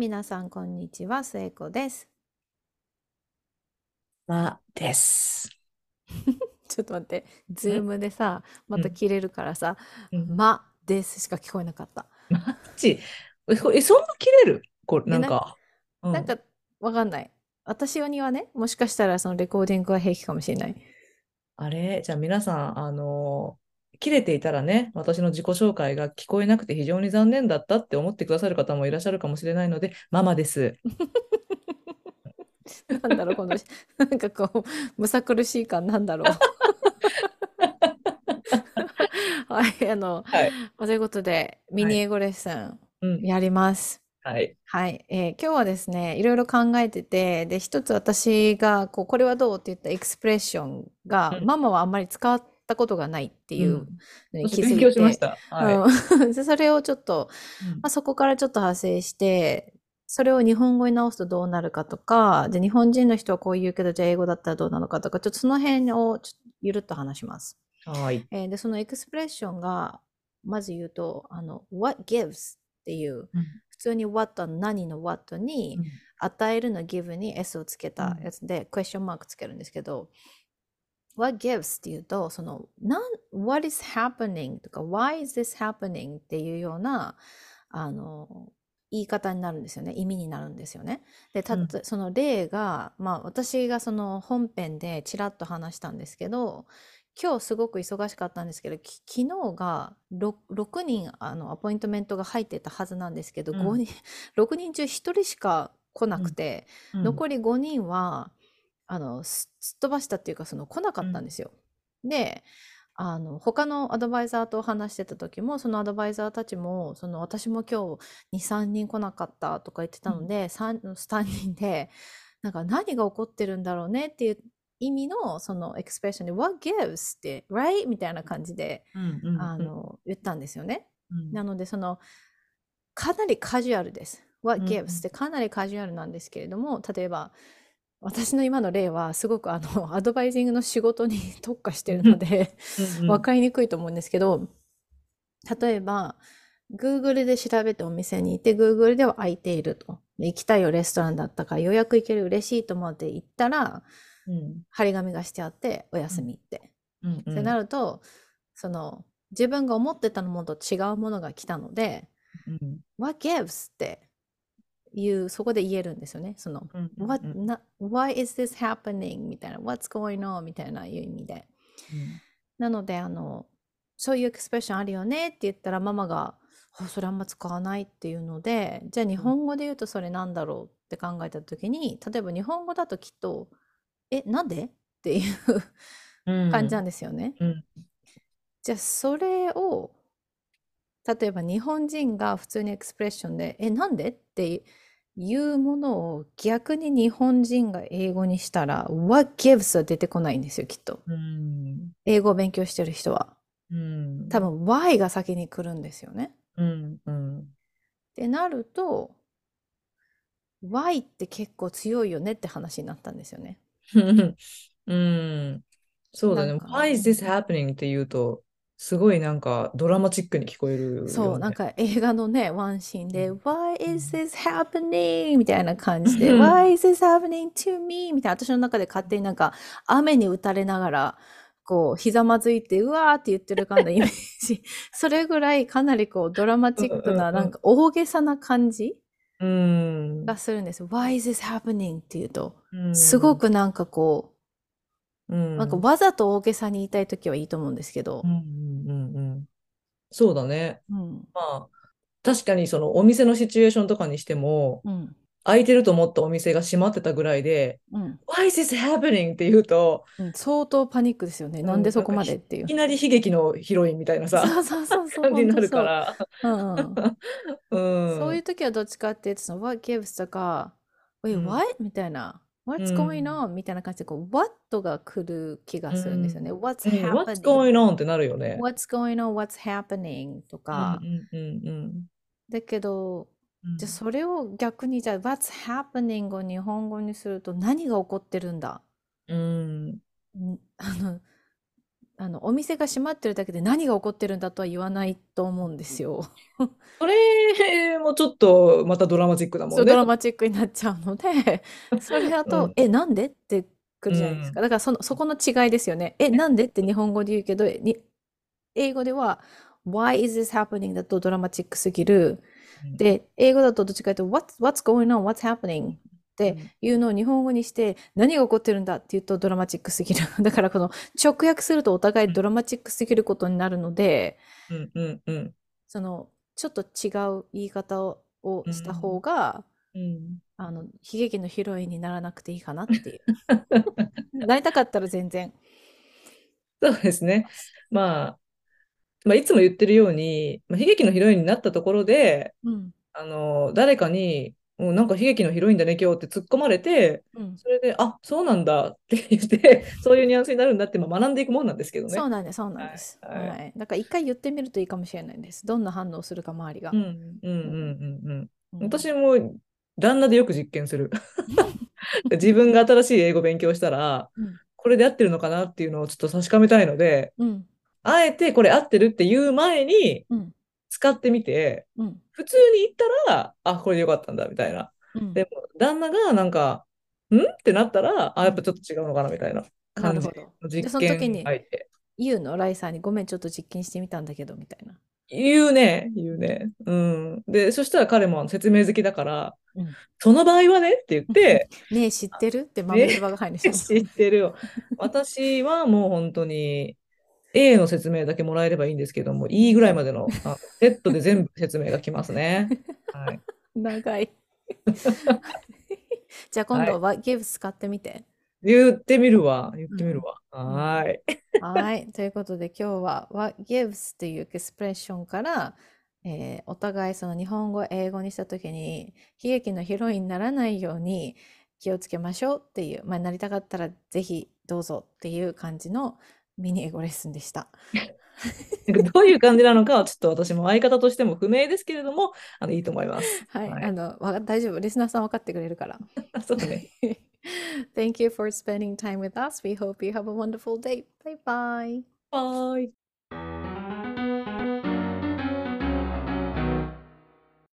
皆さん、こんにちは。末子です。まです。ちょっと待って、ズームでさ、またうん切れるからさ、うんまですしか聞こえなかった。マジ？え、そんな切れる？これ、えなんか。うんなんか、わかんない。私にはね、もしかしたらそのレコーディングは平気かもしれない。あれ？じゃあ皆さん、あのー切れていたらね、私の自己紹介が聞こえなくて非常に残念だったって思ってくださる方もいらっしゃるかもしれないので、ママです。なんだろう、この、なんかこう、むさ苦しい感なんだろう。はい、あの、はい。ということで、ミニ英語レッスンうん。やります。はい。はい、えー今日はですね、いろいろ考えてて、で、一つ私が、こう、これはどうって言ったエクスプレッションが、うんママはあんまり使ったことがないっていううんのに気づいて、しました。はい。それをちょっと、うんまあ、そこからちょっと派生して、それを日本語に直すとどうなるかとか、で、日本人の人はこう言うけど、じゃあ英語だったらどうなのかとか、ちょっとその辺をちょっとゆるっと話します。はい。えーで、そのエクスプレッションが、まず言うと、あの、what gives っていう、うん普通に what は何の what に、うん与えるの give に s をつけたやつで、クエスチョンマークつけるんですけど、what gives っていうと、その、なん、what is happening とか、why is this happening っていうような、あの、言い方になるんですよね。意味になるんですよね。で、たうんと、その例が、まあ私がその本編でちらっと話したんですけど、今日すごく忙しかったんですけど、き昨日が 6, 6人あのアポイントメントが入ってたはずなんですけど、うん5人、6人中1人しか来なくて、うん残り5人はあのすすっ飛ばしたっていうかその来なかったんですよ。であの他のアドバイザーと話してた時もそのアドバイザーたちもその私も今日23人来なかったとか言ってたので、3, 3人でなんか何が起こってるんだろうねっていう意味のそのエクスプレッションで「What gives?」って「Right?」みたいな感じでうんうんあの言ったんですよね。うんなのでそのかなりカジュアルです。What うんうん gives? ってかなりカジュアルなんですけれども例えば私の今の例はすごくあの アドバイジングの仕事に 特化してるのでうん分かりにくいと思うんですけど例えば Google で調べてお店に行って Google では空いていると。で行きたいよレストランだったから予約行ける嬉しいと思って行ったらうん。張り紙がしてあってお休みって。うん。うんってなるとその自分が思ってたものと違うものが来たのでうん「What gives?」っていうそこで言えるんですよね。そのうんうん What, うんな Why is this happening? みたいな What's going on? みたいないう意味で。なのであのそういうエクスプレッションあるよねって言ったらママがあそれあんま使わないっていうのでじゃあ日本語で言うとそれなんだろうって考えた時に例えば日本語だときっと「えなんで?」っていううん感じなんですよね。うんじゃあそれを例えば日本人が普通にエクスプレッションで「えなんで?」っていうものを逆に日本人が英語にしたら「What gives?」は出てこないんですよきっと。うん英語を勉強してる人は。うん多分 Why が先に来るんですよね。うんうんってなると Why って結構強いよねって話になったんですよね。うん、そうだね。Why is this happening? って言うと、すごいなんかドラマチックに聞こえるよそう、なんね。か映画のね、ワンシーンで、うん Why is this happening? みたいな感じで、うん Why is this happening to me? みたいな、私の中で勝手になんか雨に打たれながら、こう、ひざまずいて、うわーって言ってる感の イメージ。それぐらいかなりこう、ドラマチックな、なんか大げさな感じうん。がするんです。Why is this happening? っていうと、うんすご、くなんかこうん、う、なんかわざと大げさに言いたいときはいいと思うんですけどうん、うんうんうん。そうだね。うん、まあ、確かにそのお店のシチュエーションとかにしても、うん、空いてると思ったお店が閉まってたぐらいで、うん、Why is this happening? って言うと、うん相当パニックですよね。なんでそこまでっていういき。なり悲劇のヒロインみたいなさ、そうそうそうそう、感じになるから。うんうんうん。そういう時はどっちかっていうと、その What gives とか、Wait, うん what? みたいな。What's うん going on? みたいな感じで、こう、What が来る気がするんですよね。What's うん What's happening? going on? ってなるよね。What's going on? What's happening? とかだけど、うん。じゃあそれを逆に、じゃあ What's happening? を日本語にすると何が起こってるんだうん。んあの、あの、お店が閉まってるだけで何が起こってるんだとは言わないと思うんですよ。それもちょっとまたドラマチックだもんね。ドラマチックになっちゃうので、それだうと、ん。え、なんでってくうるじゃないですか。ん。だからその、そこの違いですよね。え、なんでって日本語で言うけど、に英語では Why is this happening? だとドラマチックすぎる。うん。で、英語だとどっちかというと What's, what's going on? What's happening? っうてん。いうのを日本語にして何が起こってるんだって言うとドラマチックすぎる。だからこの直訳するとお互いドラマチックすぎることになるので、うん。うん。うん。そのちょっと違う言い方をした方ん。が、うん。あの、悲劇のヒロインにならなくていいかなっていう。なりたかったら全然。そうですね。まあ、まあ、いつも言ってるように、まあ、悲劇のヒロインになったところで、うん。あの、誰かに、もうなんか悲劇のヒロインだね、今日って突っ込まれて、うん。それで、あ、そうなんだって言って、そういうニュアンスになるんだって、まあ、学んでいくもんなんですけどね。そうなんです、そうなんはい、です。はい。はい。だから一回言ってみるといいかもしれないです。どんな反応するか周りが。うん、うん、うん、うん。うん。私も旦那でよく実験する。自分が新しい英語勉強したら、うん。これで合ってるのかなっていうのをちょっと確かめたいので、うん。あえてこれ合ってるっていう前にうん。使ってみて、うん。普通に言ったら、あ、これでよかったんだみたいな。うん。でも、旦那がなんか、ん？ってなったら、あ、うん。やっぱちょっと違うのかなみたいなな感じ。ので、実その時験に相手。言うの、ライさんに、ごめん、ちょっと実験してみたんだけど、みたいな。言うね、言うね。うん。で、そしたら彼も説明好きだから、うん。その場合はね？って言って、ねえ、知ってる？って豆ね、唾が入るんですよ。知ってるよ。私はもう本当に A の説明だけもらえればいいんですけども、E ぐらいまでのあセットで全部説明が来ますね。はい。長い。じゃあ今度、はい。What gives 使ってみて。言ってみるわ。言っうん。てみるわ。うん。はーい。はい。ということで今日は What gives というエクスプレッションから、えーお互いその日本語、英語にしたときに悲劇のヒロインにならないように気をつけましょうっていう、まあ、なりたかったらぜひどうぞっていう感じのミニ英語レッスンでした。どういう感じなのかはちょっと私も相方としても不明ですけれども、あのいいと思います。はい。はい。あの、わ大丈夫。リスナーさん分かってくれるから。そうね。Thank you for spending time with us. We hope you have a wonderful day. Bye bye. はーい。